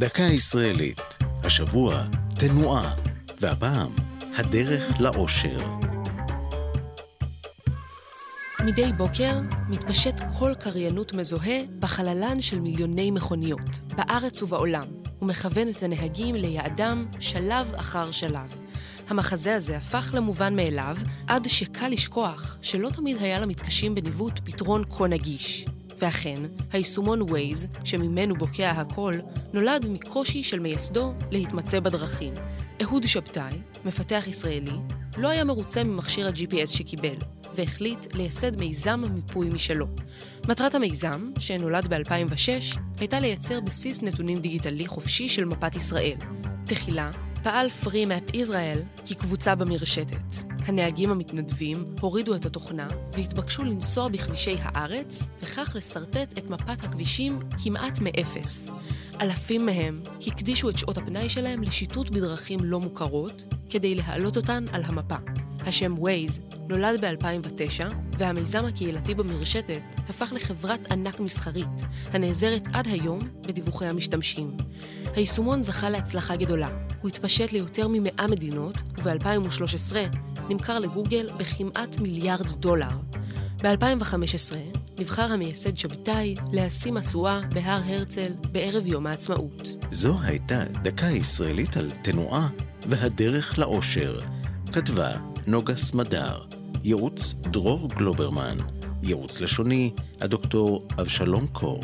דקה ישראלית. השבוע, תנועה, והפעם, הדרך לאושר. מדי בוקר מתפשט קול קריינות מזוהה בחללן של מיליוני מכוניות, בארץ ובעולם, ומכוון את הנהגים ליעדם שלב אחר שלב. המחזה הזה הפך למובן מאליו, עד שקל לשכוח שלא תמיד היה למתקשים בניווט פתרון כה נגיש. ואכן, היישומון Waze, שממנו בוקע הכל, נולד מקושי של מייסדו להתמצא בדרכים. אהוד שבתאי, מפתח ישראלי, לא היה מרוצה ממכשיר ה-GPS שקיבל, והחליט לייסד מיזם מיפוי משלו. מטרת המיזם, שנולד ב-2006, הייתה לייצר בסיס נתונים דיגיטלי חופשי של מפת ישראל. תחילה, פעל FreeMap Israel כקבוצה במרשתת. הנהגים המתנדבים הורידו את התוכנה והתבקשו לנסוע בכבישי הארץ, וכך לשרטט את מפת הכבישים כמעט מאפס. אלפים מהם הקדישו את שעות הפנאי שלהם לשיטוט בדרכים לא מוכרות, כדי להעלות אותן על המפה. השם Waze נולד ב-2009, והמיזם הקהילתי במרשתת הפך לחברת ענק מסחרית, הנעזרת עד היום בדיווחי המשתמשים. היישומון זכה להצלחה גדולה. הוא התפשט ליותר מ-100 מדינות, וב-2013 נמכר לגוגל בכמעט מיליארד דולר. ב-2015 נבחר המייסד שבתאי להשיא משואה בהר הרצל בערב יום העצמאות. זו הייתה דקה ישראלית על תנועה והדרך לאושר. כתבה נוגה סמדר, ייעוץ דרור גלוברמן, ייעוץ לשוני הדוקטור אבשלום קור.